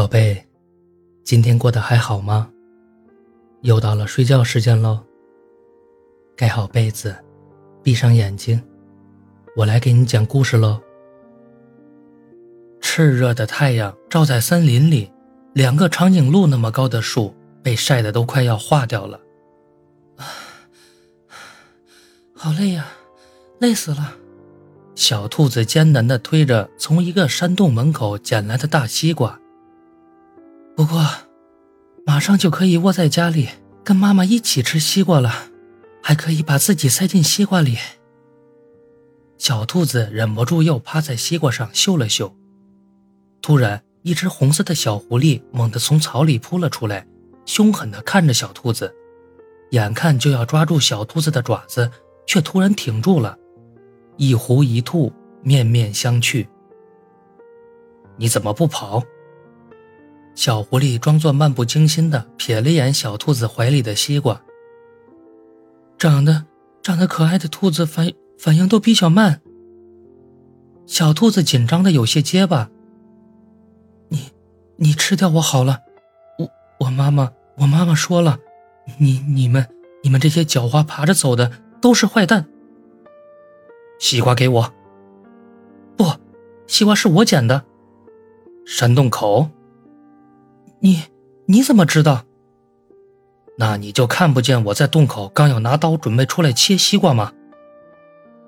宝贝，今天过得还好吗？又到了睡觉时间喽。盖好被子，闭上眼睛，我来给你讲故事喽。炽热的太阳照在森林里，两个长颈鹿那么高的树被晒得都快要化掉了。好累呀，累死了。小兔子艰难地推着从一个山洞门口捡来的大西瓜。不过，马上就可以窝在家里跟妈妈一起吃西瓜了，还可以把自己塞进西瓜里。小兔子忍不住又趴在西瓜上嗅了嗅。突然，一只红色的小狐狸猛地从草里扑了出来，凶狠地看着小兔子，眼看就要抓住小兔子的爪子，却突然停住了。一狐一兔面面相觑。你怎么不跑？小狐狸装作漫不经心的瞥了眼小兔子怀里的西瓜。长得长得可爱的兔子反反应都比较慢。小兔子紧张的有些结巴。你你吃掉我好了，我我妈妈我妈妈说了，你你们你们这些狡猾爬着走的都是坏蛋。西瓜给我！不，西瓜是我捡的。山洞口，你你怎么知道？那你就看不见我在洞口刚要拿刀准备出来切西瓜吗？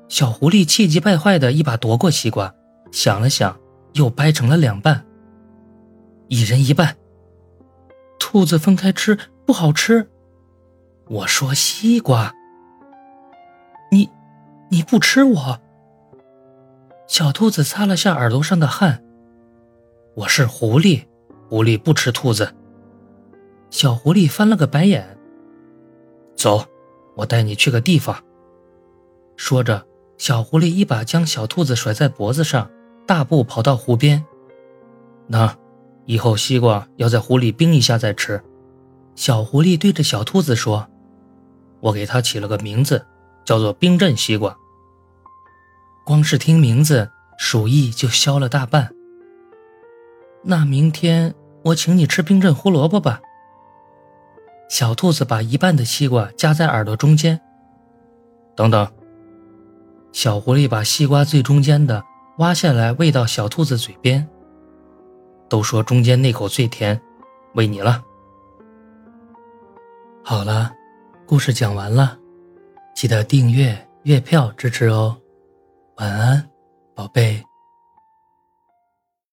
小狐狸气急败坏的一把夺过西瓜，想了想，又掰成了两半，一人一半。兔子分开吃不好吃。我说西瓜。你。你不吃我？小兔子擦了下耳朵上的汗。我是狐狸，狐狸不吃兔子。小狐狸翻了个白眼。走，我带你去个地方。说着，小狐狸一把将小兔子甩在脖子上，大步跑到湖边。那，以后西瓜要在湖里冰一下再吃。小狐狸对着小兔子说：“我给它起了个名字，叫做冰镇西瓜。”光是听名字，鼠疫就消了大半。那明天我请你吃冰镇胡萝卜吧。小兔子把一半的西瓜夹在耳朵中间。等等，小狐狸把西瓜最中间的挖下来喂到小兔子嘴边。都说中间那口最甜，喂你了。好了，故事讲完了，记得订阅月票支持哦。晚安，宝贝。